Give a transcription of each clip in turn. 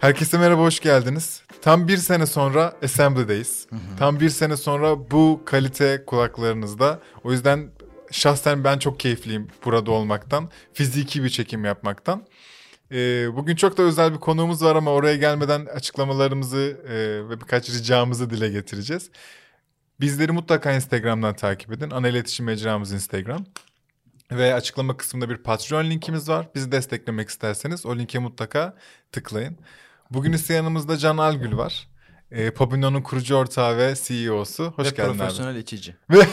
Herkese merhaba, hoş geldiniz. Tam bir sene sonra Assembly'deyiz. Tam bir sene sonra bu kalite kulaklarınızda. O yüzden şahsen ben çok keyifliyim burada olmaktan. Fiziki bir çekim yapmaktan. Ee, bugün çok da özel bir konuğumuz var ama oraya gelmeden açıklamalarımızı e, ve birkaç ricamızı dile getireceğiz. Bizleri mutlaka Instagram'dan takip edin. Ana iletişim mecramız Instagram. Ve açıklama kısmında bir Patreon linkimiz var. Bizi desteklemek isterseniz o linke mutlaka tıklayın. Bugün ise yanımızda Can Algül var. E, Papino'nun kurucu ortağı ve CEO'su. Hoş Ve geldin profesyonel içici. abi. Ve,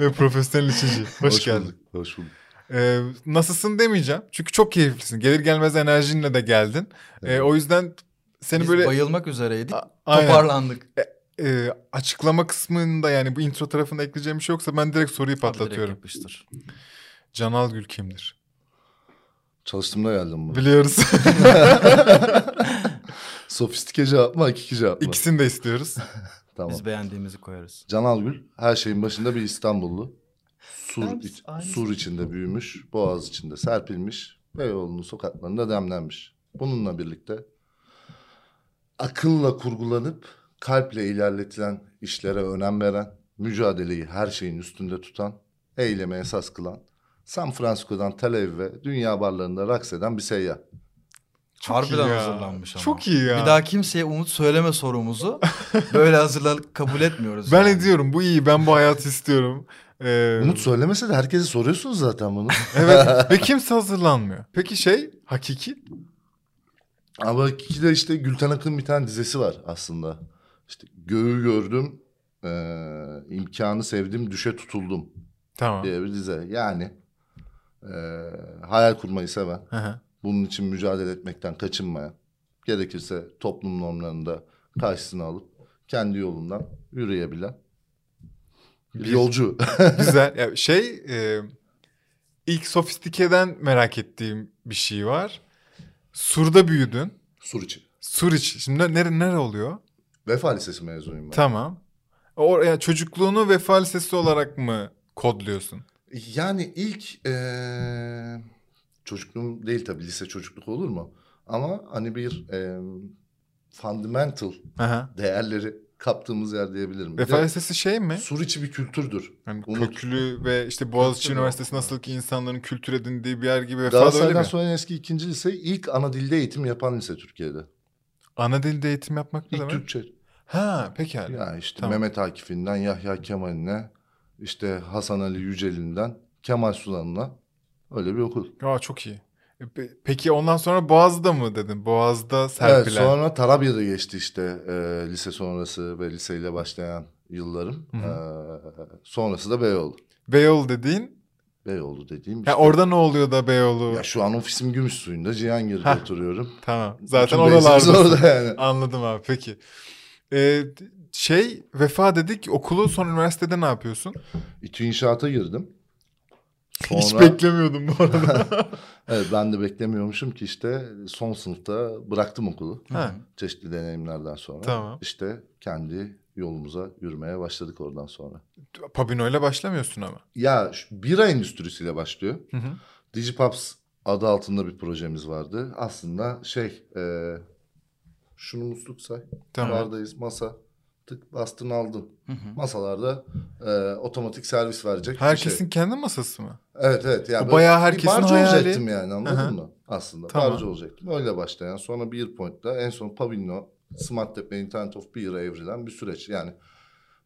ve profesyonel içici. Hoş, geldin. bulduk, Hoş bulduk. E, nasılsın demeyeceğim. Çünkü çok keyiflisin. Gelir gelmez enerjinle de geldin. E, o yüzden seni Biz böyle bayılmak üzereydik. A- aynen. Toparlandık. e, açıklama kısmında yani bu intro tarafında ekleyeceğim bir şey yoksa ben direkt soruyu direkt patlatıyorum. yapıştır. Can Algül kimdir? Çalıştığımda geldim bu. Biliyoruz. Sofistike cevap mı, hakiki cevap mı? İkisini de istiyoruz. Tamam. Biz beğendiğimizi koyarız. Can Algül her şeyin başında bir İstanbullu. Sur, iç- sur içinde büyümüş, boğaz içinde serpilmiş, Beyoğlu'nun sokaklarında demlenmiş. Bununla birlikte akılla kurgulanıp kalple ilerletilen işlere önem veren, mücadeleyi her şeyin üstünde tutan, eyleme esas kılan, San Francisco'dan Tel Aviv'e dünya barlarında raks eden bir seyyah. Çok Harbiden iyi ya. hazırlanmış ama. Çok iyi ya. Bir daha kimseye umut söyleme sorumuzu böyle hazırlanıp kabul etmiyoruz. Ben yani. ediyorum. Bu iyi. Ben bu hayatı istiyorum. Ee, Umut söylemese de herkese soruyorsunuz zaten bunu. evet. Ve kimse hazırlanmıyor. Peki şey hakiki? Ama iki de işte Gülten Akın bir tane dizesi var aslında. İşte göğü gördüm, eee, imkanı sevdim, düşe tutuldum Tamam. diye bir dize. Yani eee, hayal kurmayı seven, Hı hı. Bunun için mücadele etmekten kaçınmayan, gerekirse toplum normlarında karşısına alıp kendi yolundan yürüyebilen bir yolcu. Güzel. Ya şey e, ilk sofistikeden merak ettiğim bir şey var. Sur'da büyüdün. Sur için. Sur iç. Şimdi nere, nere oluyor? Vefa Lisesi mezunuyum ben. Tamam. O, yani çocukluğunu Vefa Lisesi olarak mı kodluyorsun? Yani ilk eee çocukluğum değil tabii lise çocukluk olur mu? Ama hani bir eee, fundamental Aha. değerleri kaptığımız yer diyebilirim. Vefa Lisesi şey mi? sur içi bir kültürdür. Yani Umut. köklü ve işte Boğaziçi Köklü Üniversitesi nasıl ki insanların kültür edindiği bir yer gibi Vefa da öyle Galatasaray'dan mi? sonra eski ikinci lise ilk ana dilde eğitim yapan lise Türkiye'de. Ana dilde eğitim yapmak ne İlk demek? Türkçe. Ha pekala. Ya işte Tamam. Mehmet Akif'inden Yahya Kemal'ine işte Hasan Ali Yücel'inden Kemal Sunan'ına öyle bir okul. Aa, çok iyi. E, pe- Peki ondan sonra Boğaz'da mı dedin? Boğaz'da Evet serpilen. sonra Tarabya'da geçti işte e, lise sonrası ve liseyle başlayan yıllarım. Hı hı. E, sonrası da Beyoğlu. Beyoğlu dediğin. Beyoğlu dediğim Ya işte. orada ne oluyor da Beyoğlu? Ya şu an ofisim Gümüşsuyu'nda Cihangir'de Hah. oturuyorum. Tamam. Zaten oralarda. orada yani. Anladım abi peki. Ee, şey Vefa dedik okulu son üniversitede ne yapıyorsun? İTÜ İnşaat'a girdim. Hiç Sonra- beklemiyordum bu arada. Evet ben de beklemiyormuşum ki işte son sınıfta bıraktım okulu. ha, Çeşitli deneyimlerden sonra. Tamam. İşte kendi yolumuza yürümeye başladık oradan sonra. Pabino ile başlamıyorsun ama. Ya bira endüstrisiyle başlıyor. Hı hı. Digipops adı altında bir projemiz vardı. Aslında şey e, şunu musluk say. Tamam. Bardayız masa. Tık bastın aldın. Hı hı. Masalarda e, otomatik servis verecek bir Herkesin şey. kendi masası mı? Evet evet. Yani O bayağı bir herkesin barcı hayali. olacaktım yani anladın Aha. mı? Aslında Tamam. barcı olacaktım. Öyle başlayan sonra Beer Point'ta en son Pavino, Smart Tap ve Internet of Beer'a evrilen bir süreç. Yani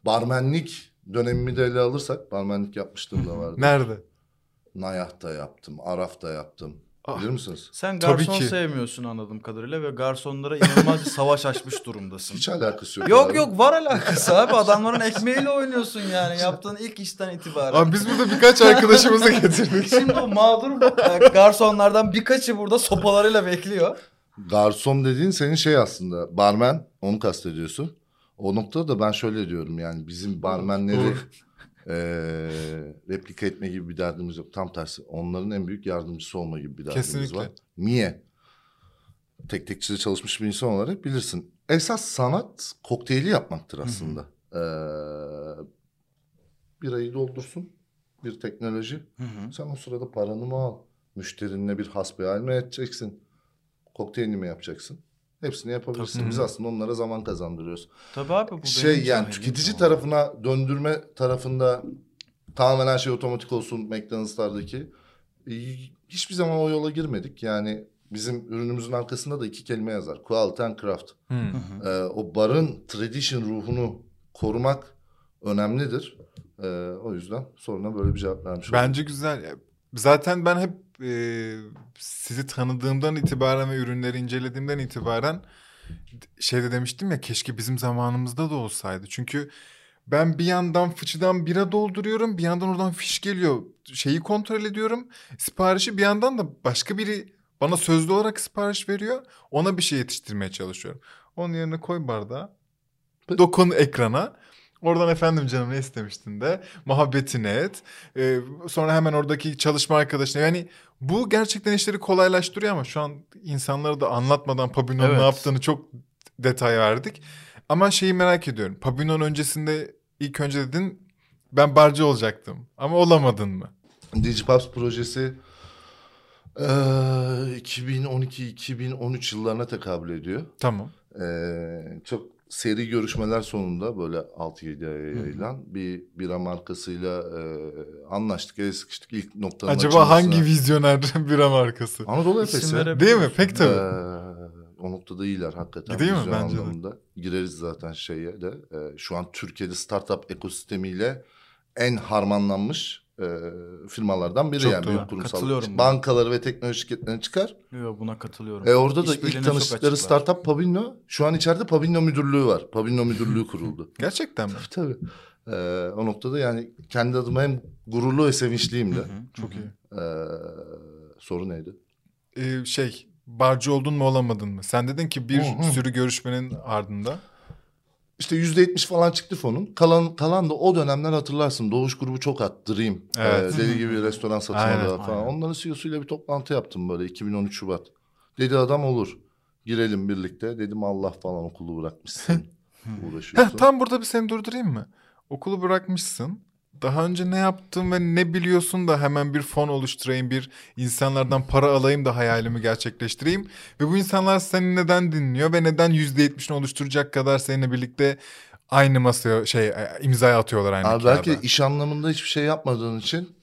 barmenlik dönemimi de ele alırsak barmenlik yapmıştım da vardı. Nerede? Nayah'ta yaptım, Araf'ta yaptım. Ah. Bilir misiniz? Sen Tabii garson ki. sevmiyorsun anladığım kadarıyla ve garsonlara inanılmaz bir savaş açmış durumdasın. Hiç alakası yok. Yok abi. yok var alakası abi. Adamların ekmeğiyle oynuyorsun yani yaptığın ilk işten itibaren. Abi biz burada birkaç arkadaşımızı getirdik. Şimdi o mağdur e, garsonlardan birkaçı burada sopalarıyla bekliyor. Garson dediğin senin şey aslında barmen onu kastediyorsun. O noktada da ben şöyle diyorum yani bizim barmenleri Eee replika etme gibi bir derdimiz yok. Tam tersi onların en büyük yardımcısı olma gibi bir derdimiz Kesinlikle. var. Niye? Tek tekçide çalışmış bir insan olarak bilirsin. Esas sanat kokteyli yapmaktır aslında. Eee birayı doldursun bir teknoloji. Hı hı. Sen o sırada paranı mı al? Müşterinle bir hasbihal mi edeceksin? Kokteylini mi yapacaksın? Hepsini yapabilirsin. Tabii. Biz aslında onlara zaman kazandırıyoruz. Tabii abi bu şey yani tüketici tarafına döndürme tarafında tamamen her şey otomatik olsun McDonald's'lardaki. Ee, Hiçbir zaman o yola girmedik. Yani bizim ürünümüzün arkasında da iki kelime yazar. Quality and craft. Ee, o barın tradition ruhunu korumak önemlidir. Ee, o yüzden soruna böyle bir cevap vermiş oldum. Bence güzel. Zaten ben hep e, sizi tanıdığımdan itibaren ve ürünleri incelediğimden itibaren şey de demiştim ya keşke bizim zamanımızda da olsaydı. Çünkü ben bir yandan fıçıdan bira dolduruyorum bir yandan oradan fiş geliyor. Şeyi kontrol ediyorum. Siparişi bir yandan da başka biri bana sözlü olarak sipariş veriyor. Ona bir şey yetiştirmeye çalışıyorum. Onun yerine koy bardağı. Dokun ekrana. Oradan efendim canım ne istemiştin de muhabbetini et. Ee, sonra hemen oradaki çalışma arkadaşına yani bu gerçekten işleri kolaylaştırıyor ama şu an insanlara da anlatmadan Pabino'nun Evet. ne yaptığını çok detay verdik. Ama şeyi merak ediyorum. Pabino'nun öncesinde ilk önce dedin ben barcı olacaktım ama olamadın mı? Digipaps projesi eee, 2012-2013 yıllarına tekabül ediyor. Tamam. Eee, çok seri görüşmeler sonunda böyle 6-7 aya yayılan bir bira markasıyla eee, anlaştık. El sıkıştık ilk noktanın Acaba açılmasına. hangi vizyoner bira markası? Anadolu Efes'i. Değil mi? Pek tabii. Eee, o noktada iyiler hakikaten. Değil mi? Bence de. anlamında. Gireriz zaten şeye de. Eee, şu an Türkiye'de startup ekosistemiyle en harmanlanmış eee, firmalardan biri Çok yani. doğru. Büyük kurumsal bankaları ve teknoloji şirketlerini çıkar. Yok buna katılıyorum. E orada da ilk tanıştıkları startup Pabinno. Şu an içeride Pabinno müdürlüğü var. Pabinno müdürlüğü kuruldu. Gerçekten mi? Tabii. Ee, o noktada yani kendi adıma hem gururlu ve sevinçliyim de. Hı hı, Çok iyi. Ee, soru neydi? Ee, şey barcı oldun mu olamadın mı? Sen dedin ki bir Hı hı. sürü görüşmenin ardında. İşte yüzde yetmiş falan çıktı fonun. Kalan kalan da o dönemler hatırlarsın. Doğuş grubu çok at. Dream. Evet. Ee, deli gibi restoran satın alıyorlar falan. aynen. Onların CEO'suyla bir toplantı yaptım böyle 2013 Şubat. Dedi adam olur. Girelim birlikte. Dedim Allah falan okulu bırakmışsın. Heh, Uğraşıyorsun. tam burada bir seni durdurayım mı? Okulu bırakmışsın. Daha önce ne yaptın ve ne biliyorsun da hemen bir fon oluşturayım, bir insanlardan para alayım da hayalimi gerçekleştireyim. Ve bu insanlar seni neden dinliyor ve neden %70'ini oluşturacak kadar seninle birlikte aynı masaya şey e, imzaya atıyorlar aynı Abi kağıda. belki iş anlamında hiçbir şey yapmadığın için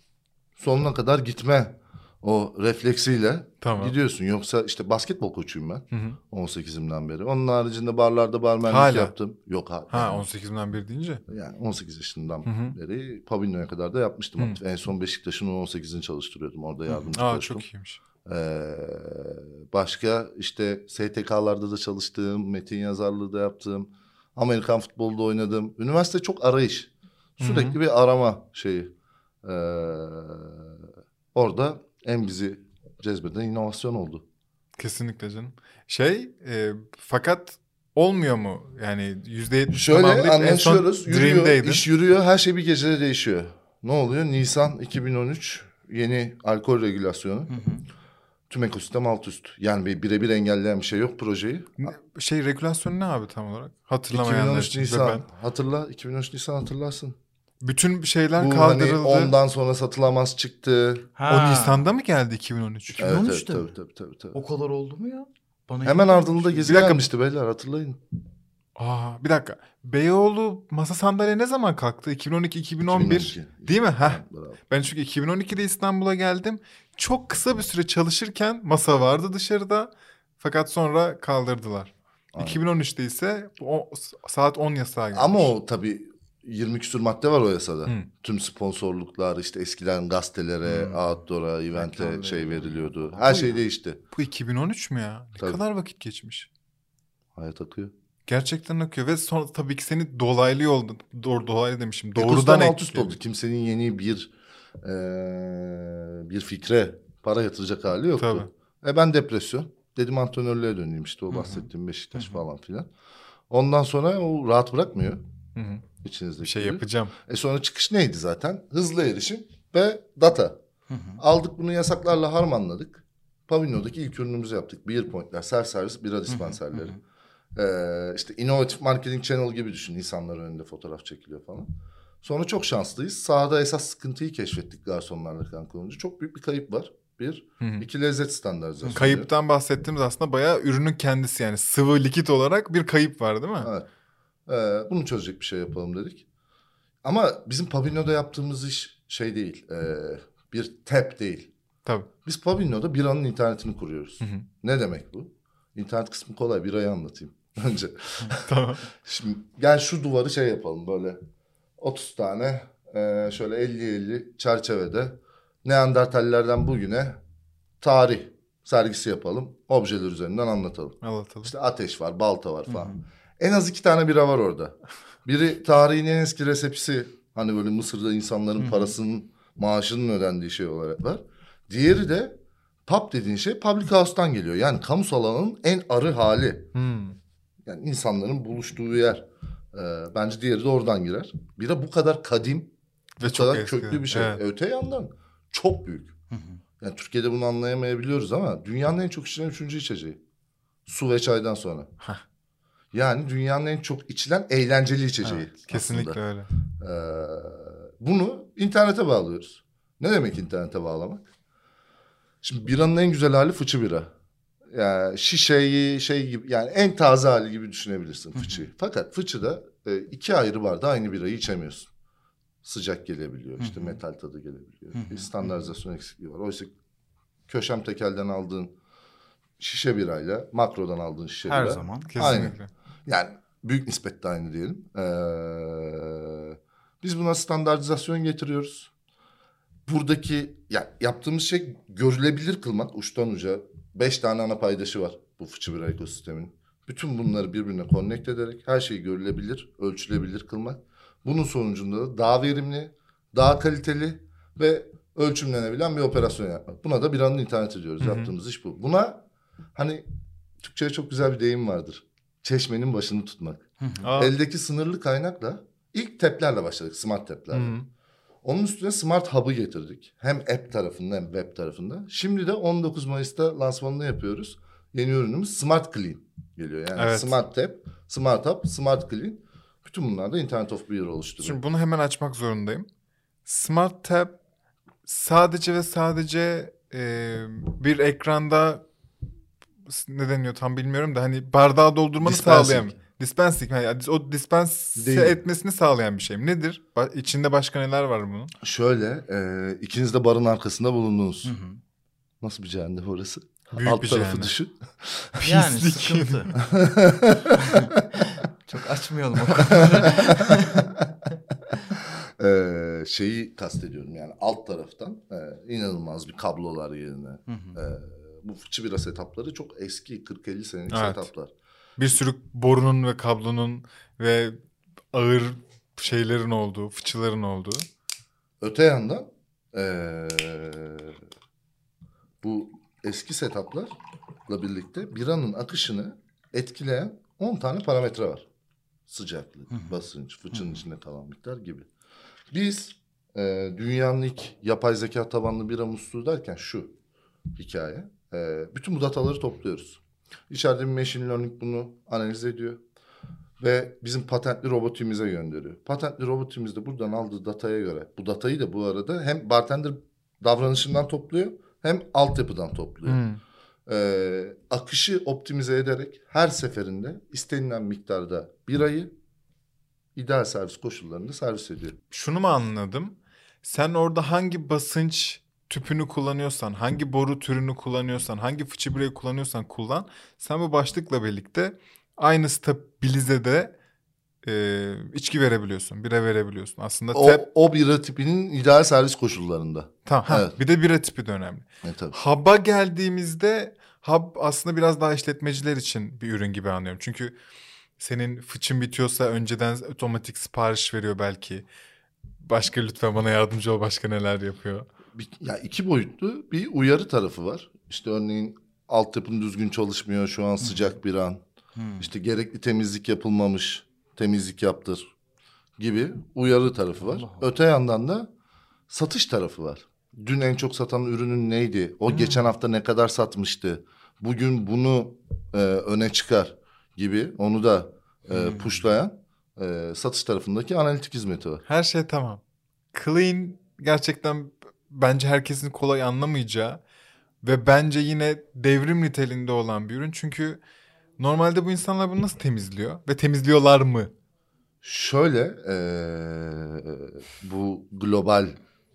sonuna kadar gitme o refleksiyle Tamam. gidiyorsun. Yoksa işte basketbol koçuyum ben Hı hı. 18'imden beri. Onun haricinde barlarda barmenlik Hala? yaptım. Yok ha. Ha 18'imden bir deyince. Yani 18 yaşından Hı hı. beri Pavino'ya kadar da yapmıştım. Hı. aktif. En son Beşiktaş'ın 18'ini çalıştırıyordum. Orada yardımcı Aa koçtum. çok iyiymiş. Ee, başka işte STK'larda da çalıştığım, metin yazarlığı da yaptım. Amerikan futbolda oynadım. Üniversite çok arayış. Sürekli bir arama şeyi. Ee, orada en bizi cezbeden inovasyon oldu. Kesinlikle canım. Şey e, fakat olmuyor mu? Yani %70 Şöyle tamamlayıp en son anlaşıyoruz. Yürüyor, Dream'deydin. iş yürüyor. Her şey bir gecede değişiyor. Ne oluyor? Nisan 2013 yeni alkol regülasyonu. Hı hı. Tüm ekosistem alt üst. Yani bir birebir engelleyen bir şey yok projeyi. Ne- Şey regülasyon ne abi tam olarak? Hatırlamayanlar 2013 için ve Nisan. ben. Hatırla 2013 Nisan hatırlarsın. Bütün şeyler Bu kaldırıldı. hani ondan sonra satılamaz çıktı. O Nisan'da mı geldi 2013? Evet, evet 2013'te mi? tabii, tabii, tabii, tabii. O kadar oldu mu ya? Bana Hemen ardında gezi Bir dakika. gelmişti beyler hatırlayın. Aa, bir dakika. Beyoğlu masa sandalye ne zaman kalktı? 2012-2011. 2012. Değil mi? Heh. Bravo. Ben çünkü 2012'de İstanbul'a geldim. Çok kısa bir süre çalışırken masa vardı dışarıda. Fakat sonra kaldırdılar. Aynen. 2013'te ise o, saat 10 yasağı gelmiş. Ama o tabii 20 küsur madde var o yasada. Hı. Tüm sponsorluklar işte eskiden gazetelere, Hmm. outdoor'a, event'e Reklam şey veriliyor. veriliyordu. Her şey değişti. Bu 2013 mü ya? Ne Tabii. kadar vakit geçmiş. Hayat akıyor. Gerçekten akıyor ve sonra tabii ki seni dolaylı yolda doğru dolaylı demişim. Doğrudan alt üst oldu. Kimsenin yeni bir eee, bir fikre para yatıracak hali yoktu. E ben depresyon. Dedim antrenörlüğe döneyim işte o Hı hı. bahsettiğim Beşiktaş Hı hı. falan filan. Ondan sonra o rahat bırakmıyor Hı hı. içinizdeki. Bir şey yapacağım. E sonra çıkış neydi zaten? Hızlı erişim ve data. Hı hı. Aldık bunu yasaklarla harmanladık. Pavino'daki ilk ürünümüzü yaptık. Beer pointler, self servis bira dispenserleri. Ee, işte innovatif marketing channel gibi düşün. İnsanların önünde fotoğraf çekiliyor falan. Sonra çok şanslıyız. Sahada esas sıkıntıyı keşfettik garsonlarla kanka olunca. Çok büyük bir kayıp var. bir. Hı hı. İki lezzet standartizasyonu. Kayıptan bahsettiğimiz aslında bayağı ürünün kendisi yani sıvı likit olarak bir kayıp var değil mi? Evet. Ee, bunu çözecek bir şey yapalım dedik. Ama bizim Pabino'da yaptığımız iş şey değil. e, bir tap değil. Tabii. Biz Pabino'da biranın internetini kuruyoruz. Hı hı. Ne demek bu? İnternet kısmı kolay. Birayı anlatayım önce. tamam. Şimdi gel şu duvarı şey yapalım böyle 30 tane e, şöyle 50-50 çerçevede Neandertallerden bugüne tarih sergisi yapalım. Objeler üzerinden anlatalım. Anlatalım. İşte ateş var, balta var falan. En az iki tane bira var orada. Biri tarihin en eski resepsi. Hani böyle Mısır'da insanların parasının, maaşının ödendiği şey olarak var. Diğeri de pub dediğin şey public house'tan geliyor. Yani kamusal alanın en arı hali. Hmm. Yani insanların buluştuğu yer. Ee, bence diğeri de oradan girer. Bira bu kadar kadim, Ve bu çok kadar eski. köklü bir şey. Evet. Öte yandan çok büyük. Yani Türkiye'de bunu anlayamayabiliyoruz ama dünyanın en çok içilen üçüncü içeceği. Su ve çaydan sonra. Hah. Yani dünyanın en çok içilen eğlenceli içeceği. Evet, kesinlikle aslında. öyle. Ee, bunu internete bağlıyoruz. Ne demek internete bağlamak? Şimdi biranın en güzel hali fıçı bira. Yani şişeyi şey gibi yani en taze hali gibi düşünebilirsin fıçıyı. Fakat fıçıda e, iki ayrı barda aynı birayı içemiyorsun. Sıcak gelebiliyor işte metal tadı gelebiliyor. Bir standartizasyon eksikliği var. Oysa köşem tekelden aldığın şişe birayla makrodan aldığın şişe Her bira zaman. Kesinlikle. Yani büyük nispette aynı diyelim. Ee, biz buna standartizasyon getiriyoruz. Buradaki ya yaptığımız şey görülebilir kılmak uçtan uca. Beş tane ana paydaşı var bu fıçı bira ekosistemin. Bütün bunları birbirine connect ederek her şeyi görülebilir, ölçülebilir kılmak. Bunun sonucunda da daha verimli, daha kaliteli ve ölçümlenebilen bir operasyon yapmak. Buna da biranın interneti diyoruz. Yaptığımız iş bu. Buna hani Türkçe'ye çok güzel bir deyim vardır. Çeşmenin başını tutmak. Eldeki sınırlı kaynakla ilk teplerle başladık. Smart teplerle. hı. Onun üstüne Smart Hub'ı getirdik. Hem app tarafında hem web tarafında. Şimdi de 19 Mayıs'ta lansmanını yapıyoruz. Yeni ürünümüz Smart Clean geliyor. Yani Evet. Smart Tap, Smart Hub, Smart Clean. Bütün bunlar da Internet of Beer oluşturuyor. Şimdi bunu hemen açmak zorundayım. Smart Tab sadece ve sadece e, bir ekranda ne deniyor tam bilmiyorum da hani bardağı doldurmanı Dispensing. sağlayan dispensing yani o dispense Değil. etmesini sağlayan bir şey mi? Nedir? Ba- içinde başka neler var bunun? Şöyle, e, ikiniz de barın arkasında bulundunuz. Nasıl bir cehennem orası? Büyük Alt bir tarafı cehennem. düşün. Yani Pislik. sıkıntı. Çok açmayalım o konuları. Ee, şeyi kastediyorum yani alt taraftan e, inanılmaz bir kablolar yerine. e, bu fıçı bira setupları çok eski 40-50 senelik Evet. setuplar. Bir sürü borunun ve kablonun ve ağır şeylerin olduğu, fıçıların olduğu. Öte yandan e, bu eski setuplarla birlikte biranın akışını etkileyen 10 tane parametre var. Sıcaklık, basınç, fıçının içinde kalan miktar gibi. Biz e, dünyanın ilk yapay zeka tabanlı bira musluğu derken şu hikaye. E, bütün bu dataları topluyoruz. İçeride bir machine learning bunu analiz ediyor. Ve bizim patentli robotimize gönderiyor. Patentli robotimiz de buradan aldığı dataya göre. Bu datayı da bu arada hem bartender davranışından topluyor hem altyapıdan topluyor. Hmm. Ee, akışı optimize ederek her seferinde istenilen miktarda birayı ideal servis koşullarında servis ediyor. Şunu mu anladım? Sen orada hangi basınç tüpünü kullanıyorsan, hangi boru türünü kullanıyorsan, hangi fıçı bireyi kullanıyorsan kullan. Sen bu başlıkla birlikte aynı stabilizede e, içki verebiliyorsun, bira verebiliyorsun. Aslında O, tep, o bira tipinin ideal servis koşullarında. tamam, ha, evet. bir de bira tipi de önemli. E, tabii. Hub'a geldiğimizde Hub aslında biraz daha işletmeciler için bir ürün gibi anlıyorum. Çünkü senin fıçın bitiyorsa önceden otomatik sipariş veriyor belki. Başka lütfen bana yardımcı ol başka neler yapıyor. Bir- ya iki boyutlu bir uyarı tarafı var. İşte örneğin altyapın düzgün çalışmıyor şu an sıcak bir an. İşte gerekli temizlik yapılmamış. Temizlik yaptır gibi uyarı tarafı var. Öte yandan da satış tarafı var. Dün en çok satan ürünün neydi? O geçen hafta ne kadar satmıştı? Bugün bunu e, öne çıkar gibi onu da e, pushlayan e, satış tarafındaki analitik hizmeti var. Her şey tamam. Clean gerçekten bence herkesin kolay anlamayacağı Ve bence yine devrim niteliğinde olan bir ürün. Çünkü normalde bu insanlar bunu nasıl temizliyor? Ve temizliyorlar mı? Şöyle eee, bu global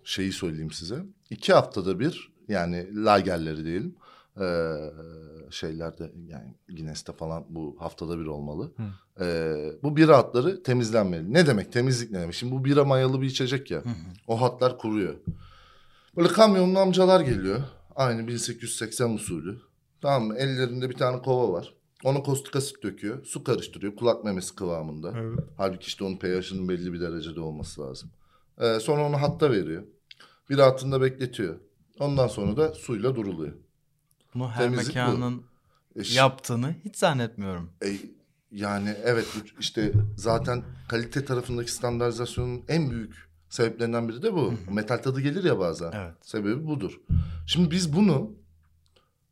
şeyi söyleyeyim size. İki haftada bir yani lagerleri diyelim. eee, şeylerde yani Guinness'te falan bu haftada bir olmalı. Eee, bu bira hatları temizlenmeli. Ne demek temizlik ne demek? Şimdi bu bira mayalı bir içecek ya. O hatlar kuruyor. Böyle kamyonlu amcalar geliyor. Aynı 1880 usulü. Tamam mı? Ellerinde bir tane kova var. Ona kostik asit döküyor. Su karıştırıyor. Kulak memesi kıvamında. Evet. Halbuki işte onun pH'ının belli bir derecede olması lazım. Ee, sonra onu hatta veriyor. Bir altında bekletiyor. Ondan sonra da suyla duruluyor. Bunu her Temizlik bu. mekanın E, ş- yaptığını hiç zannetmiyorum. e, yani evet bu işte zaten kalite tarafındaki standartizasyonun en büyük sebeplerinden biri de bu. Metal tadı gelir ya bazen. Evet. Sebebi budur. Şimdi biz bunu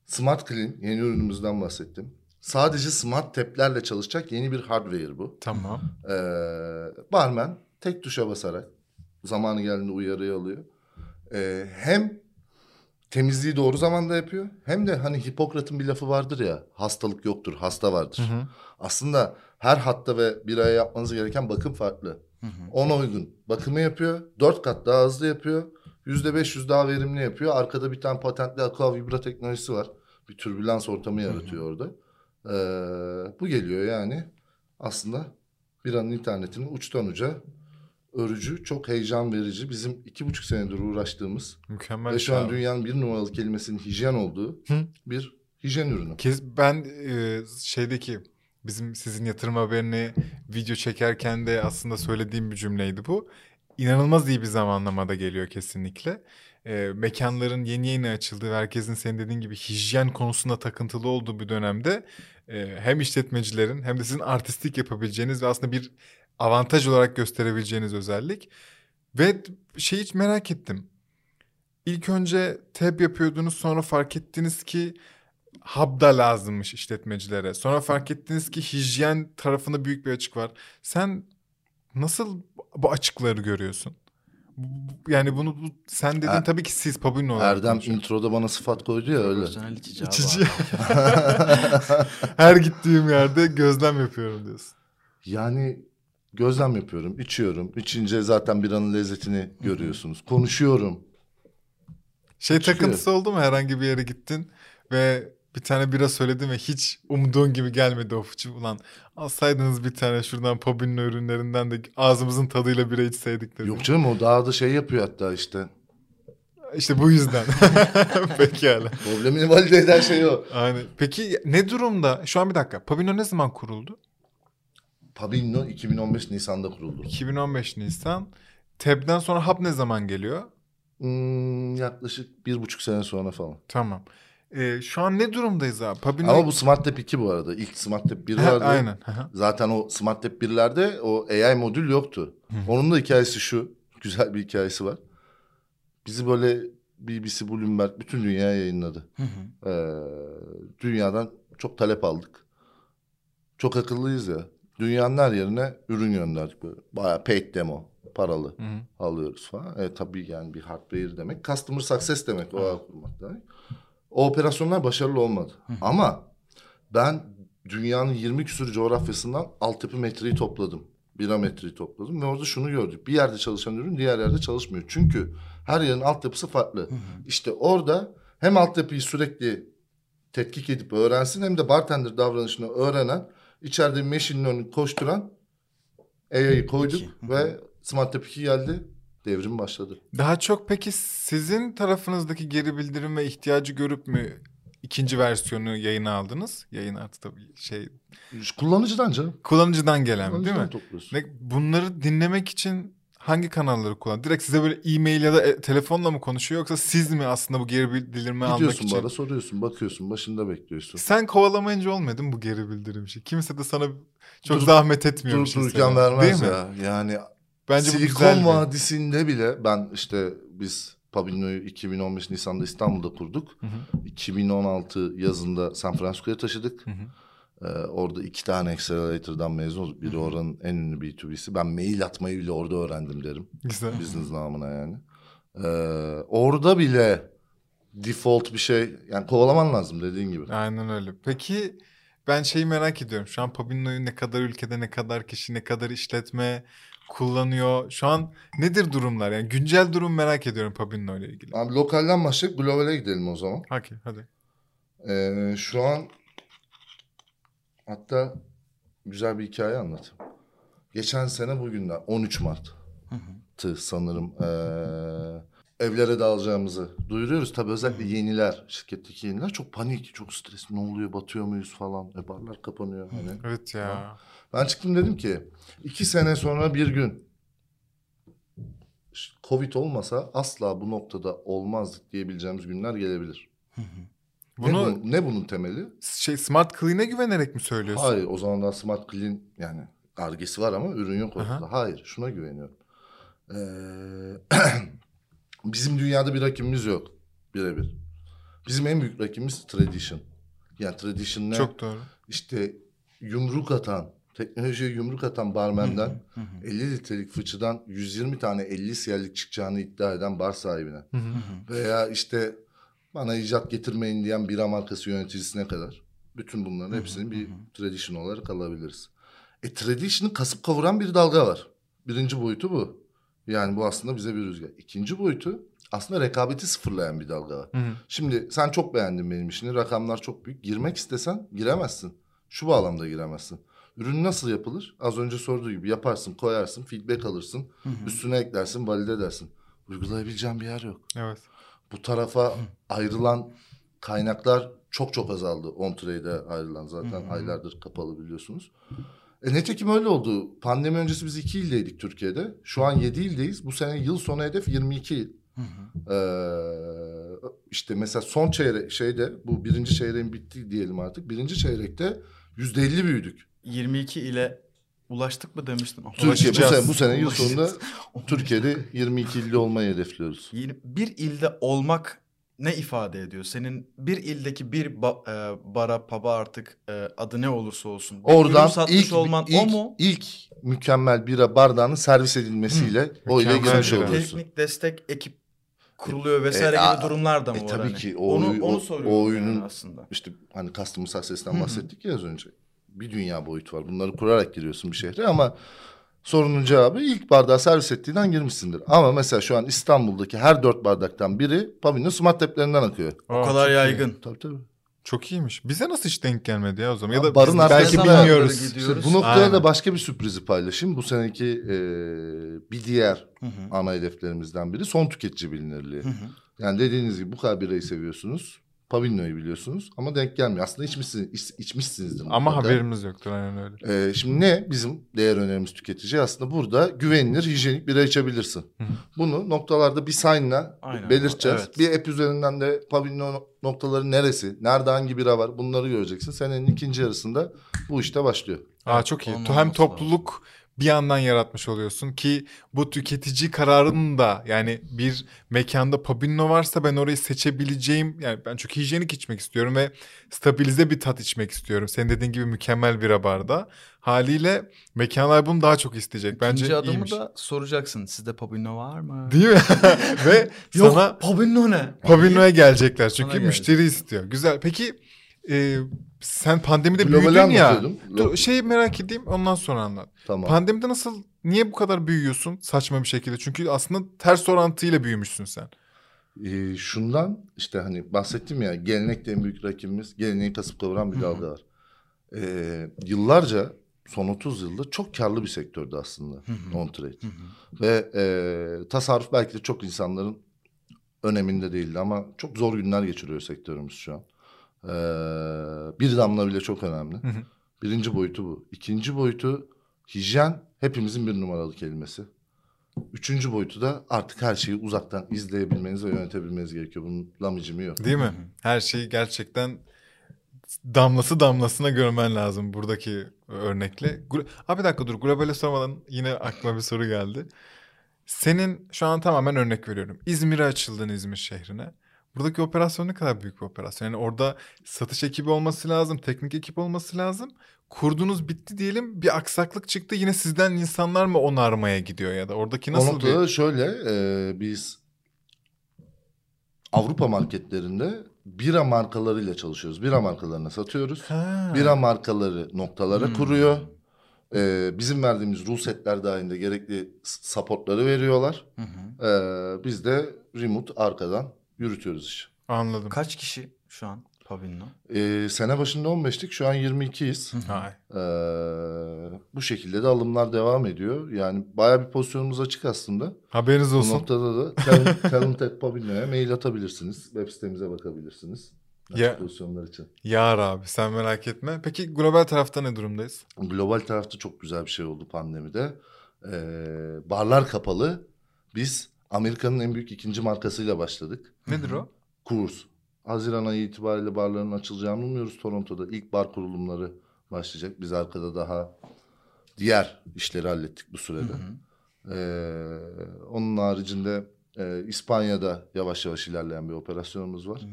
Smart Clean yeni ürünümüzden bahsettim. Sadece smart tap'lerle çalışacak yeni bir hardware bu. Tamam. Ee, barmen tek tuşa basarak zamanı geldiğinde uyarıyı alıyor. Ee, hem temizliği doğru zamanda yapıyor hem de hani Hipokrat'ın bir lafı vardır ya hastalık yoktur hasta vardır. Aslında her hatta ve bir aya yapmanız gereken bakım farklı. Ona uygun bakımı yapıyor. Dört kat daha hızlı yapıyor. Yüzde beş yüz daha verimli yapıyor. Arkada bir tane patentli aqua vibra teknolojisi var. Bir türbülans ortamı yaratıyor orada. Ee, bu geliyor yani. Aslında bir an internetinin uçtan uca örücü, çok heyecan verici. Bizim iki buçuk senedir uğraştığımız Mükemmel. ve şu an şey dünyanın bir numaralı kelimesinin hijyen olduğu Hı. bir hijyen ürünü. Kes, ben e, şeydeki bizim sizin yatırım haberini video çekerken de aslında söylediğim bir cümleydi bu. İnanılmaz iyi bir zamanlamada geliyor kesinlikle. E, mekanların yeni yeni açıldığı ve herkesin senin dediğin gibi hijyen konusunda takıntılı olduğu bir dönemde e, hem işletmecilerin hem de sizin artistik yapabileceğiniz ve aslında bir avantaj olarak gösterebileceğiniz özellik. Ve şeyi hiç merak ettim. İlk önce tab yapıyordunuz sonra fark ettiniz ki hub da lazımmış işletmecilere. Sonra fark ettiniz ki hijyen tarafında büyük bir açık var. Sen nasıl bu açıkları görüyorsun? Yani bunu bu- sen dedin Er- tabii ki siz Pabino olarak Erdem introda bana sıfat koydu ya öyle. İçici. İçici. Her gittiğim yerde gözlem yapıyorum diyorsun. Yani gözlem yapıyorum, içiyorum. İçince zaten biranın lezzetini görüyorsunuz. Konuşuyorum. Şey Çıkıyor. takıntısı oldu mu herhangi bir yere gittin ve bir tane bira söyledin ve hiç umduğun gibi gelmedi o fıçı. Ulan alsaydınız bir tane şuradan Pabino ürünlerinden de ağzımızın tadıyla bira içseydik dedin. Yok canım o daha da şey yapıyor hatta işte. İşte bu yüzden. Pekala. Problemini valide eden şey o. Aynen. Peki ne durumda? Şu an bir dakika. Pabino ne zaman kuruldu? Pabinno 2015 Nisan'da kuruldu. 2015 Nisan. Teb'den sonra Hub ne zaman geliyor? Hmm, yaklaşık bir buçuk sene sonra falan. Tamam. Ee, şu an ne durumdayız abi? Pabino... Ama bu Smart Tap 2 bu arada. İlk Smart Tap 1 Ha, vardı. Aynen. Zaten o Smart Tap 1'lerde o AI modül yoktu. Onun da hikayesi şu. Güzel bir hikayesi var. Bizi böyle BBC, Bloomberg bütün dünya yayınladı. Ee, dünyadan çok talep aldık. Çok akıllıyız ya. Dünyanın her yerine ürün gönderdik böyle. Bayağı paid demo. Paralı Hı hı. alıyoruz falan. E, tabii yani bir hardware demek. Customer success demek o kurmak demek. O operasyonlar başarılı olmadı. Ama ben dünyanın 20 küsur coğrafyasından altyapı metreyi topladım. Birametreyi topladım ve orada şunu gördük. Bir yerde çalışan ürün diğer yerde çalışmıyor. Çünkü her yerin altyapısı farklı. İşte orada hem altyapıyı sürekli tetkik edip öğrensin hem de bartender davranışını öğrenen, içeride bir machine learning koşturan AI'yi koyduk ve Smart Tap 2 geldi. Devrim başladı. Daha çok peki sizin tarafınızdaki geri bildirim ve ihtiyacı görüp mü ikinci versiyonu yayına aldınız? Yayın artık tabii şey Kullanıcıdan canım. kullanıcıdan gelen değil Kullanıcıdan mi? topluyorsun. Bunları dinlemek için hangi kanalları kullan? Direkt size böyle e-mail ya da e, telefonla mı konuşuyor yoksa siz mi aslında bu geri bildirimi almak Gidiyorsun için? bana soruyorsun, bakıyorsun, başında bekliyorsun. Sen kovalamayınca değil mi bu geri bildirim işi? Kimse de sana çok Dur- zahmet etmiyor. Durup dururken vermez ya. Yani Bence bu Silikon güzel bir- Vadisi'nde bile ben işte biz Pabino'yu 2015 Nisan'da İstanbul'da kurduk. Hı hı. 2016 yazında San Francisco'ya taşıdık. Hı hı. Ee, orada iki tane accelerator'dan mezun olduk. Biri oranın en ünlü B2B'si. Ben mail atmayı bile orada öğrendim derim. Güzel. Business namına yani. Ee, orada bile default bir şey. Yani kovalaman lazım dediğin gibi. Aynen öyle. Peki ben şeyi merak ediyorum. Şu an Pabinno'yu ne kadar ülkede ne kadar kişi ne kadar işletme kullanıyor. Şu an nedir durumlar? Yani güncel durum merak ediyorum Pabinno ile ilgili. Abi lokalden başlayıp globale gidelim o zaman. Hadi hadi. Ee, şu an hatta güzel bir hikaye anlatayım. Geçen sene bugünden 13 Mart'tı sanırım. Ee, evlere dağılacağımızı duyuruyoruz. Tabii özellikle yeniler, şirketteki yeniler çok panik, çok stresli. Ne oluyor, batıyor muyuz falan. E, barlar kapanıyor. Hani. Evet ya. Ben çıktım dedim ki iki sene sonra bir gün Covid olmasa asla bu noktada olmazdık diyebileceğimiz günler gelebilir. Bunu ne, bunun, ne bunun temeli? şey Smart Clean'e güvenerek mi söylüyorsun? Hayır o zaman daha Smart Clean yani argesi var ama ürün yok ortada. Aha. Hayır şuna güveniyorum. Ee, bizim dünyada bir rakibimiz yok birebir. Bizim en büyük rakibimiz Tradition. Yani Tradition ne? Çok doğru. İşte yumruk atan, teknolojiye yumruk atan barmenden 50 litrelik fıçıdan 120 tane 50 siyerlik çıkacağını iddia eden bar sahibine. Veya işte bana icat getirmeyin diyen bira markası yöneticisine kadar. Bütün bunların hepsini bir tradition olarak alabiliriz. E tradition'ı kasıp kavuran bir dalga var. Birinci boyutu bu. Yani bu aslında bize bir rüzgar. İkinci boyutu aslında rekabeti sıfırlayan bir dalga var. Hı hı. Şimdi sen çok beğendin benim işini. Rakamlar çok büyük. Girmek istesen giremezsin. Şu bağlamda giremezsin. Ürün nasıl yapılır? Az önce sorduğu gibi yaparsın, koyarsın, feedback alırsın. Üstüne eklersin, valide edersin. Uygulayabileceğin bir yer yok. Evet. Bu tarafa ayrılan kaynaklar çok çok azaldı. On-trade'e ayrılan zaten aylardır kapalı biliyorsunuz. E nitekim öyle oldu. Pandemi öncesi biz iki ildeydik Türkiye'de. Şu an yedi ildeyiz. Bu sene yıl sonu hedef 22 il. Ee, işte mesela son çeyrek şeyde bu birinci çeyreğin bitti diyelim artık. Birinci çeyrekte yüzde elli büyüdük. 22 ile ulaştık mı demiştin. Türkiye bu sene, bu sene yıl sonunda Türkiye'de 22 ilde olmayı hedefliyoruz. Yeni, bir ilde olmak ne ifade ediyor? Senin bir ildeki bir ba- e, bara, pub'a artık e, adı ne olursa olsun. Oradan ilk, olman ilk, o mu? ilk mükemmel bira bardağının servis edilmesiyle o ile girmiş bira. oluyorsun. Teknik destek ekip kuruluyor vesaire E, gibi a- durumlar da mı e, var? tabii hani? ki o onu, oy- onu o- soruyorum o yani oyunun- aslında. İşte hani customer success'ten bahsettik ya az önce. Bir dünya boyutu var. Bunları kurarak giriyorsun bir şehre ama sorunun cevabı ilk bardağı servis ettiğinden girmişsindir. Ama mesela şu an İstanbul'daki her dört bardaktan biri Pavino Smart Tap'lerinden akıyor. O Aa, kadar çok iyi. yaygın. Tabii tabii. Çok iyiymiş. Bize nasıl hiç denk gelmedi ya o zaman? Ya Abi da barın belki bilmiyoruz. İşte bu noktada Aynen. da başka bir sürprizi paylaşayım. Bu seneki e, bir diğer Hı hı. ana hedeflerimizden biri son tüketici bilinirliği. Hı hı. Yani dediğiniz gibi bu kadar birayı seviyorsunuz. Pavino'yu biliyorsunuz ama denk gelmiyor. Aslında içmişsiniz, iç- içmişsinizdir. Ama mutlaka. haberimiz yoktur aynen öyle. Ee, şimdi ne bizim değer önerimiz tüketici? Aslında burada güvenilir, hijyenik bira içebilirsin. Bunu noktalarda bir sign'la belirteceğiz. Evet. Bir app üzerinden de pavino noktaları neresi, nerede hangi bira var bunları göreceksin. Senenin ikinci yarısında bu işte başlıyor. Aa çok iyi. onun Hem topluluk bir yandan yaratmış oluyorsun ki bu tüketici kararının da yani bir mekanda Pabinno varsa ben orayı seçebileceğim yani ben çok hijyenik içmek istiyorum ve stabilize bir tat içmek istiyorum. Senin dediğin gibi mükemmel bir barda. Haliyle mekanlar bunu daha çok isteyecek. Bence İkinci adımı iyiymiş. da soracaksın. Sizde Pabino var mı? Değil mi? ve Yok sana Pabino ne? Pabinno'ya gelecekler çünkü müşteri istiyor. Güzel. Peki e, sen pandemide Globali büyüdün ya. Dur, şey merak edeyim ondan sonra anlat. Tamam. Pandemide nasıl, niye bu kadar büyüyorsun saçma bir şekilde? Çünkü aslında ters orantıyla büyümüşsün sen. Ee, şundan işte hani bahsettim ya gelenek de en büyük rakibimiz. Geleneği kasıp kavuran bir dalga var. Ee, yıllarca son 30 yılda çok karlı bir sektördü aslında on trade. Ve e, tasarruf belki de çok insanların öneminde değildi ama çok zor günler geçiriyor sektörümüz şu an. Ee, bir damla bile çok önemli. Hı hı. Birinci boyutu bu. İkinci boyutu hijyen hepimizin bir numaralı kelimesi. Üçüncü boyutu da artık her şeyi uzaktan izleyebilmeniz ve yönetebilmeniz gerekiyor. Bunun lamıcımı yok. Değil mi? Her şeyi gerçekten damlası damlasına görmen lazım buradaki örnekle. Abi bir dakika dur globale sormadan yine aklıma bir soru geldi. Senin şu an tamamen örnek veriyorum. İzmir'e açıldın İzmir şehrine. Buradaki operasyon ne kadar büyük bir operasyon. Yani orada satış ekibi olması lazım, teknik ekip olması lazım. Kurdunuz bitti diyelim bir aksaklık çıktı yine sizden insanlar mı onarmaya gidiyor ya da oradaki O nasıl noktada bir... şöyle e, biz Avrupa marketlerinde bira markalarıyla çalışıyoruz. Bira markalarına satıyoruz. Ha. Bira markaları noktalara Hmm. kuruyor. Ee, bizim verdiğimiz ruhsetler dahilinde gerekli supportları veriyorlar. Hı hı. Ee, biz de remote arkadan yürütüyoruz işi. Anladım. Kaç kişi şu an Pavino? Ee, sene başında 15'tik şu an 22'yiz. Ay. Ee, bu şekilde de alımlar devam ediyor. Yani bayağı bir pozisyonumuz açık aslında. Haberiniz Bu olsun. noktada da talent, talent at Pavino'ya mail atabilirsiniz. Web sitemize bakabilirsiniz. Açık Ya- pozisyonlar için. Yar abi sen merak etme. Peki global tarafta ne durumdayız? Global tarafta çok güzel bir şey oldu pandemide. Ee, barlar kapalı. Biz Amerika'nın en büyük ikinci markasıyla başladık. Nedir o? Kurs. Haziran ayı itibariyle barların açılacağını umuyoruz Toronto'da. ilk bar kurulumları başlayacak. Biz arkada daha diğer işleri hallettik bu sürede. Ee, onun haricinde e, İspanya'da yavaş yavaş ilerleyen bir operasyonumuz var.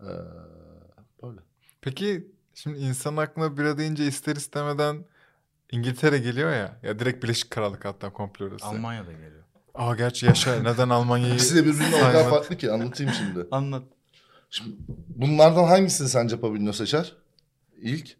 Ee, böyle. Peki şimdi insan aklına bira deyince ister istemeden İngiltere geliyor ya. Ya direkt Birleşik Krallık hatta komple orası. Almanya'da geliyor. Aa gerçi yaşa neden Almanya'yı İkisi de birbirinden o kadar farklı ki anlatayım şimdi. Anlat. Şimdi bunlardan hangisini sence Pablo seçer? İlk.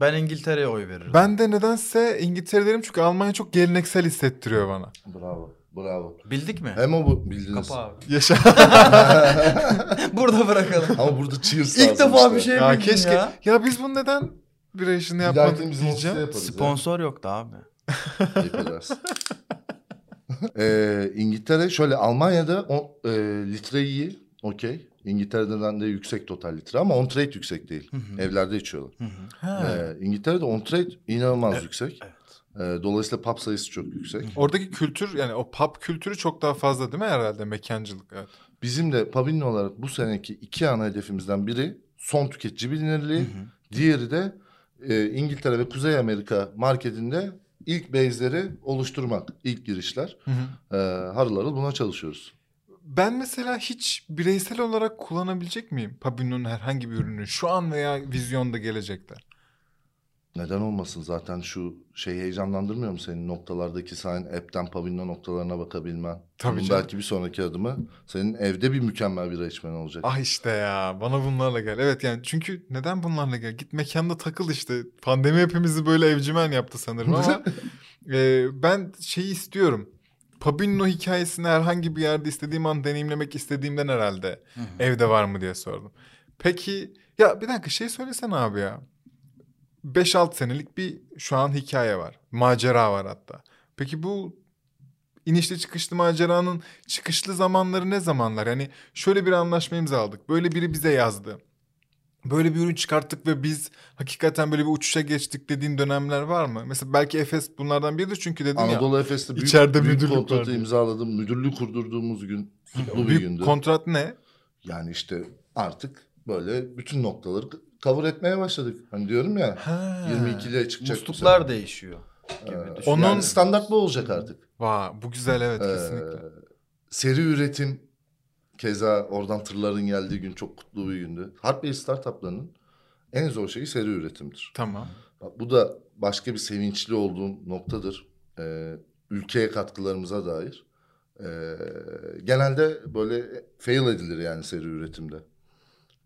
Ben İngiltere'ye oy veririm. Ben de nedense İngiltere derim çünkü Almanya çok geleneksel hissettiriyor bana. Bravo. Bravo. Bildik mi? Hem o bu bildiniz. Kapa abi. Yaşa. Burada bırakalım. Ama burada cheers İlk defa işte. bir şey ya keşke. ya. Ya. biz bunu neden bira işini Bir yapmadık diyeceğim. yaparız. ya. Sponsor yoktu abi. Ayıp edersin. Ee, İngiltere şöyle Almanya'da o, e, litre iyi okey. İngiltere'den de yüksek total litre ama on trade yüksek değil. Evlerde içiyorlar. Ha. Ee, İngiltere'de on trade inanılmaz yüksek. evet. Ee, dolayısıyla pub sayısı çok yüksek. Oradaki kültür yani o pub kültürü çok daha fazla değil mi herhalde mekancılık evet. Bizim de Pabinli olarak bu seneki iki ana hedefimizden biri son tüketici bilinirliği. Diğeri de e, İngiltere ve Kuzey Amerika marketinde ilk base'leri oluşturmak. ilk girişler. Ee, harıl harıl buna çalışıyoruz. Ben mesela hiç bireysel olarak kullanabilecek miyim Pabino'nun herhangi bir ürünü şu an veya vizyonda gelecekte? Neden olmasın zaten şu şey heyecanlandırmıyor mu senin noktalardaki sen app'ten Pavino noktalarına bakabilmen? Tabii Bunun canım. belki bir sonraki adımı senin evde bir mükemmel bir içmen olacak. Ah işte ya bana bunlarla gel. Evet yani çünkü neden bunlarla gel? Git mekanda takıl işte. Pandemi hepimizi böyle evcimen yaptı sanırım ama e, ben şeyi istiyorum. Pabinno hikayesini herhangi bir yerde istediğim an deneyimlemek istediğimden herhalde evde var mı diye sordum. Peki ya bir dakika şey söylesene abi ya. 5-6 senelik bir şu an hikaye var. Macera var hatta. Peki bu inişli çıkışlı maceranın çıkışlı zamanları ne zamanlar? Yani şöyle bir anlaşma imzaladık. Böyle biri bize yazdı. Böyle bir ürün çıkarttık ve biz hakikaten böyle bir uçuşa geçtik dediğin dönemler var mı? Mesela belki Efes bunlardan biridir çünkü dedim ya. Anadolu Efes'te büyük, içeride büyük müdürlük kontratı vardı. imzaladım. Müdürlüğü kurdurduğumuz gün kutlu bir Büyük gündü. kontrat ne? yani işte artık böyle bütün noktaları cover etmeye başladık. Hani diyorum ya Ha. 22 ile çıkacak bu Musluklar değişiyor. Gibi Ee. Onun- Yani standart bu olacak artık. Vay bu güzel evet Ee, kesinlikle. seri üretim keza oradan tırların geldiği gün çok kutlu bir gündü. Hardware startuplarının en zor şeyi seri üretimdir. Tamam. Bak, bu da başka bir sevinçli olduğum noktadır. Ee, ülkeye katkılarımıza dair. Ee, genelde böyle fail edilir yani seri üretimde.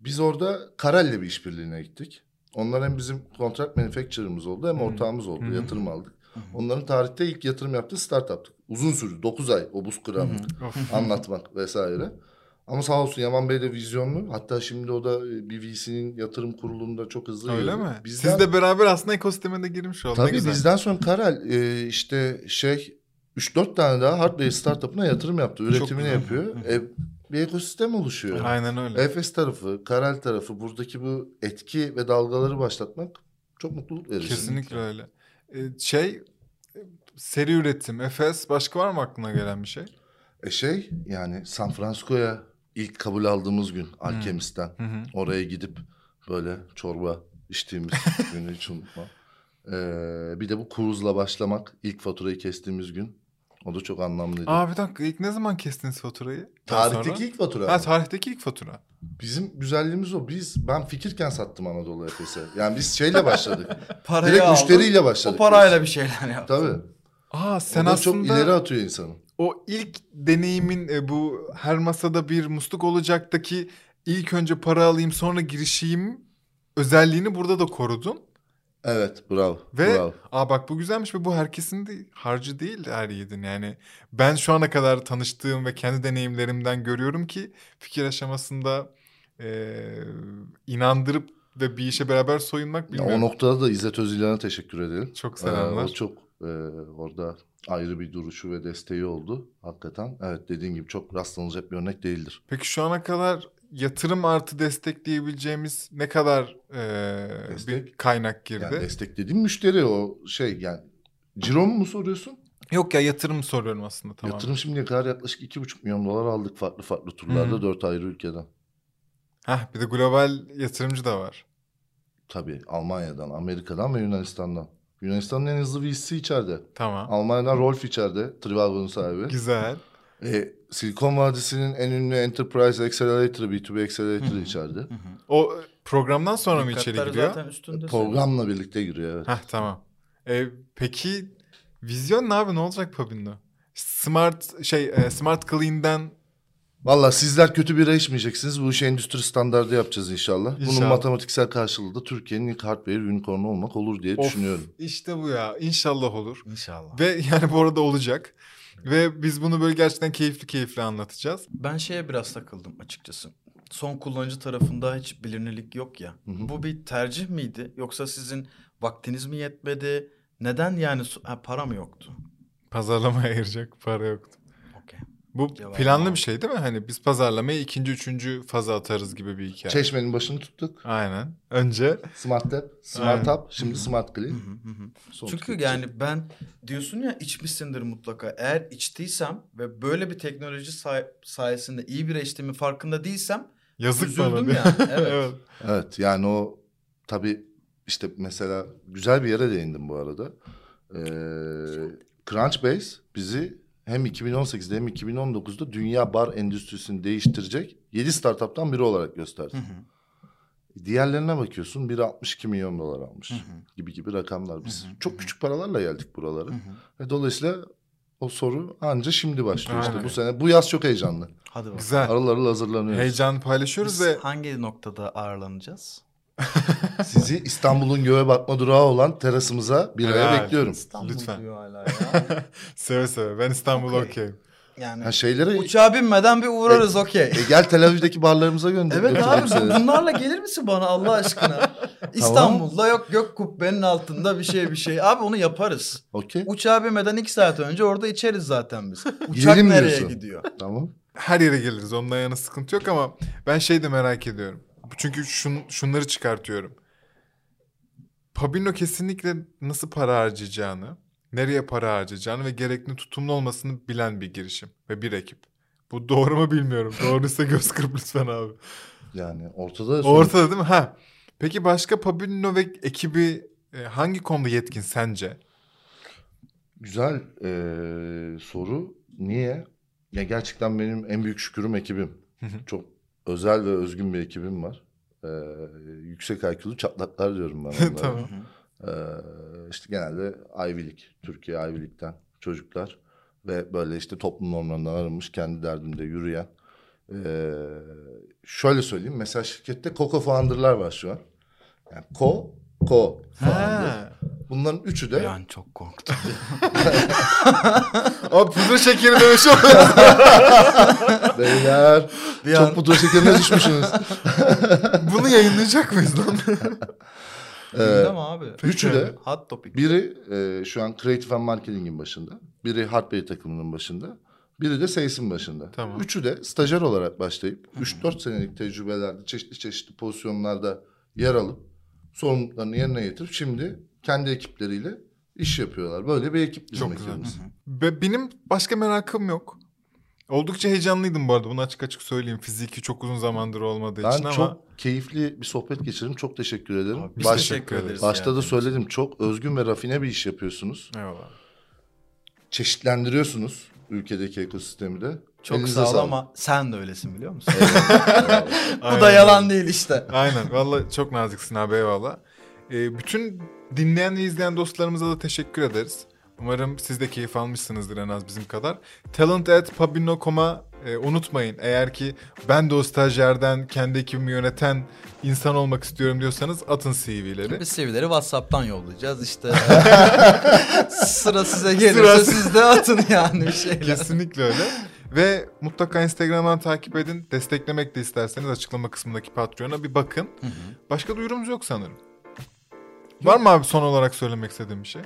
Biz orada Karel'le bir işbirliğine gittik. Onlar hem bizim kontrat manufacturer'ımız oldu hem ortağımız oldu. Yatırım aldık. Onların tarihte ilk yatırım yaptığı startup'tık. Uzun sürdü. 9 ay o buz kıramı Of. anlatmak vesaire. Ama sağ olsun Yaman Bey de vizyonlu. Hatta şimdi o da e, bir VC'nin yatırım kurulunda çok hızlı Öyle yürüyor. mi? Bizden- Siz de beraber aslında ekosisteme de girmiş oldunuz. Tabii güzel. bizden sonra Karel e, işte şey 3-4 tane daha hardware startup'ına yatırım yaptı. Üretimini yapıyor. E, bir ekosistem oluşuyor. Aynen öyle. Efes tarafı, Karel tarafı buradaki bu etki ve dalgaları başlatmak çok mutluluk verici. Kesinlikle öyle. Ee, şey seri üretim, Efes başka var mı aklına gelen bir şey? E şey yani San Francisco'ya ilk kabul aldığımız gün Alchemist'ten Hı hı. oraya gidip böyle çorba içtiğimiz günü hiç unutmam. Ee, bir de bu kuruzla başlamak ilk faturayı kestiğimiz gün o da çok anlamlıydı. Aa bir dakika ilk ne zaman kestiniz faturayı? Daha Tarihteki sonra? ilk fatura. Ha tarihteki ilk fatura. Bizim güzelliğimiz o. Biz ben fikirken sattım Anadolu Efes'e. Yani biz şeyle başladık. Parayı Direkt aldın, müşteriyle başladık. O parayla bir şeyler yap. Tabii. Aa O sen da aslında çok ileri atıyor insanı. o ilk deneyimin e, bu her masada bir musluk olacaktaki ilk önce para alayım sonra girişeyim özelliğini burada da korudun. Evet bravo. Ve bravo. aa bak bu güzelmiş ve bu herkesin de harcı değil her yiğidin. Yani ben şu ana kadar tanıştığım ve kendi deneyimlerimden görüyorum ki fikir aşamasında e, inandırıp ve bir işe beraber soyunmak Ya bilmiyorum. o noktada da İzzet Özilhan'a teşekkür edelim. Çok Ee, selamlar. o çok e, orada ayrı bir duruşu ve desteği oldu hakikaten. Evet dediğin gibi çok rastlanacak bir örnek değildir. Peki şu ana kadar yatırım artı destek diyebileceğimiz ne kadar e, Destek? bir kaynak girdi? Yani desteklediğim müşteri o şey yani ciro mu soruyorsun? Yok ya yatırım soruyorum aslında tamam. Yatırım şimdiye kadar yaklaşık iki buçuk milyon dolar aldık farklı farklı turlarda dört ayrı ülkeden. Heh, bir de global yatırımcı da var. Tabii Almanya'dan, Amerika'dan ve Yunanistan'dan. Yunanistan'ın en hızlı VC'si içeride. Tamam. Almanya'dan Rolf içeride, Trivago'nun sahibi. Güzel. E, Silikon Vadisi'nin en ünlü Enterprise Accelerator'ı, B2B Accelerator'ı içeride. O programdan sonra mı Dikkatler içeri giriyor? zaten üstünde. Programla birlikte giriyor evet. Heh tamam. E, peki vizyon ne abi ne olacak Pabin'de? Smart şey e, Smart Clean'den Valla sizler kötü bira içmeyeceksiniz. Bu işi endüstri standardı yapacağız inşallah. Bunun İnşallah. matematiksel karşılığı da Türkiye'nin ilk hardware unicornu olmak olur diye Of, düşünüyorum. işte bu ya inşallah olur. İnşallah. Ve yani bu arada olacak. Ve biz bunu böyle gerçekten keyifli keyifli anlatacağız. Ben şeye biraz takıldım açıkçası. Son kullanıcı tarafında hiç bilinirlik yok ya. Hı hı. Bu bir tercih miydi? Yoksa sizin vaktiniz mi yetmedi? Neden yani ha, para mı yoktu? Pazarlamaya ayıracak para yoktu. Bu Cevabı planlı bir şey değil mi? Hani biz pazarlamaya ikinci, üçüncü faza atarız gibi bir hikaye. Çeşmenin başını tuttuk. Aynen. Önce Smart Tap, Smart Aynen. Hub, şimdi Smart Clean. Hı hı hı hı. Son Çünkü tüketici. yani ben diyorsun ya içmişsindir mutlaka. Eğer içtiysem ve böyle bir teknoloji say- sayesinde iyi bir içtiğimin farkında değilsem yazık bana. üzüldüm diye. ya. Evet. evet. Evet yani o tabii işte mesela güzel bir yere değindim bu arada. Ee, Crunchbase bizi hem 2018'de hem 2019'da dünya bar endüstrisini değiştirecek 7 startuptan biri olarak gösterdi. Hı hı. Diğerlerine bakıyorsun biri 62 milyon dolar almış Hı hı. gibi gibi rakamlar. Biz Hı hı, çok küçük paralarla geldik buralara. Hı hı. Ve dolayısıyla o soru anca şimdi başlıyor işte bu sene. Bu yaz çok heyecanlı. Hadi bakalım. Güzel. Harıl harıl hazırlanıyoruz. Heyecan paylaşıyoruz Biz ve hangi noktada ağırlanacağız? Sizi İstanbul'un göğe bakma durağı olan terasımıza bir aya Helal. bekliyorum. İstanbul Lütfen. diyor hala ya. seve seve. Ben İstanbul'a Okey. okey. Yani Ha şeylere uçağa binmeden bir uğrarız okey. e, gel Tel Aviv'deki barlarımıza gönder. Evet götürelim abi seni. bunlarla gelir misin bana Allah aşkına? İstanbul'da yok gök kubbenin altında bir şey bir şey. Abi onu yaparız. Okey. Uçağa binmeden iki saat önce orada içeriz zaten biz. Uçak Gidelim nereye diyorsun. gidiyor? Tamam. Her yere geliriz. Ondan yana sıkıntı yok ama ben şey de merak ediyorum. Çünkü şun, şunları çıkartıyorum. Pabino kesinlikle nasıl para harcayacağını, nereye para harcayacağını ve gerekli tutumlu olmasını bilen bir girişim ve bir ekip. Bu doğru mu bilmiyorum. Doğruysa göz kırp lütfen abi. Yani ortada sonuç- Ortada değil mi? Ha. Peki başka Pabino ve ekibi e, hangi konuda yetkin sence? güzel e, soru. Niye? Ya gerçekten benim en büyük şükürüm ekibim. Çok özel ve özgün bir ekibim var. E, yüksek IQ'lu çatlaklar diyorum ben onlara. Tamam. Ee, işte genelde Ivy League, Türkiye Ivy League'den çocuklar ve böyle işte toplum normlarından arınmış kendi derdinde yürüyen. Ee, şöyle söyleyeyim mesela şirkette Coco Founder'lar var şu an. Yani Co, Co Founder. Bunların üçü de an çok korktum. Abi pudra şekeri demiş beyler Bir çok an pudra şekerine düşmüşsünüz. Bunu yayınlayacak mıyız lan? Ee, abi. üçü de Hot topic. biri e, şu an Creative and Marketing'in başında. Biri Hardware takımının başında. Biri de Sales'in başında. Tamam. Üçü de stajyer olarak başlayıp 3-4 senelik tecrübelerde çeşitli çeşitli pozisyonlarda yer alıp sorumluluklarını yerine getirip şimdi kendi ekipleriyle iş yapıyorlar. Böyle bir ekip bizim Çok güzel. ekibimiz. Be- benim başka merakım yok. Oldukça heyecanlıydım bu arada. Bunu açık açık söyleyeyim. Fiziki çok uzun zamandır olmadığı Ben için ama çok keyifli bir sohbet geçirdim. Çok teşekkür ederim. Abi, biz Baş- teşekkür ederiz. başta yani. da söyledim çok özgün ve rafine bir iş yapıyorsunuz. eyvallah. Çeşitlendiriyorsunuz ülkedeki ekosistemi de. Çok Elinize sağ ol ama sen de öylesin biliyor musun? Bu da yalan değil işte. Aynen. Vallahi çok naziksin abi eyvallah. Ee, bütün dinleyen ve izleyen dostlarımıza da teşekkür ederiz. Umarım siz de keyif almışsınızdır en az bizim kadar. Talent at Pabino.com'a e, unutmayın. Eğer ki ben de o stajyerden kendi ekibimi yöneten insan olmak istiyorum diyorsanız atın CV'leri. Biz CV'leri WhatsApp'tan yollayacağız işte. Sıra size gelirse Sıra- siz de atın yani bir şeyler. Kesinlikle öyle. Ve mutlaka Instagram'dan takip edin. Desteklemek de isterseniz açıklama kısmındaki Patreon'a bir bakın. Başka duyurumuz yok sanırım. Var mı abi son olarak söylemek istediğim bir şey?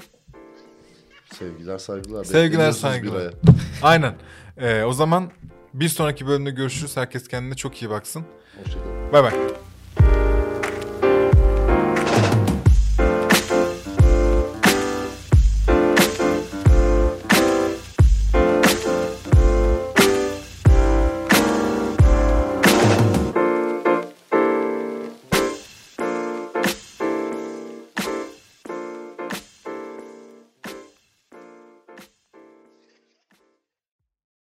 Sevgiler saygılar. Sevgiler, saygılar. Aynen. Ee, o zaman bir sonraki bölümde görüşürüz. Herkes kendine çok iyi baksın. Hoşçakalın. Bay bay.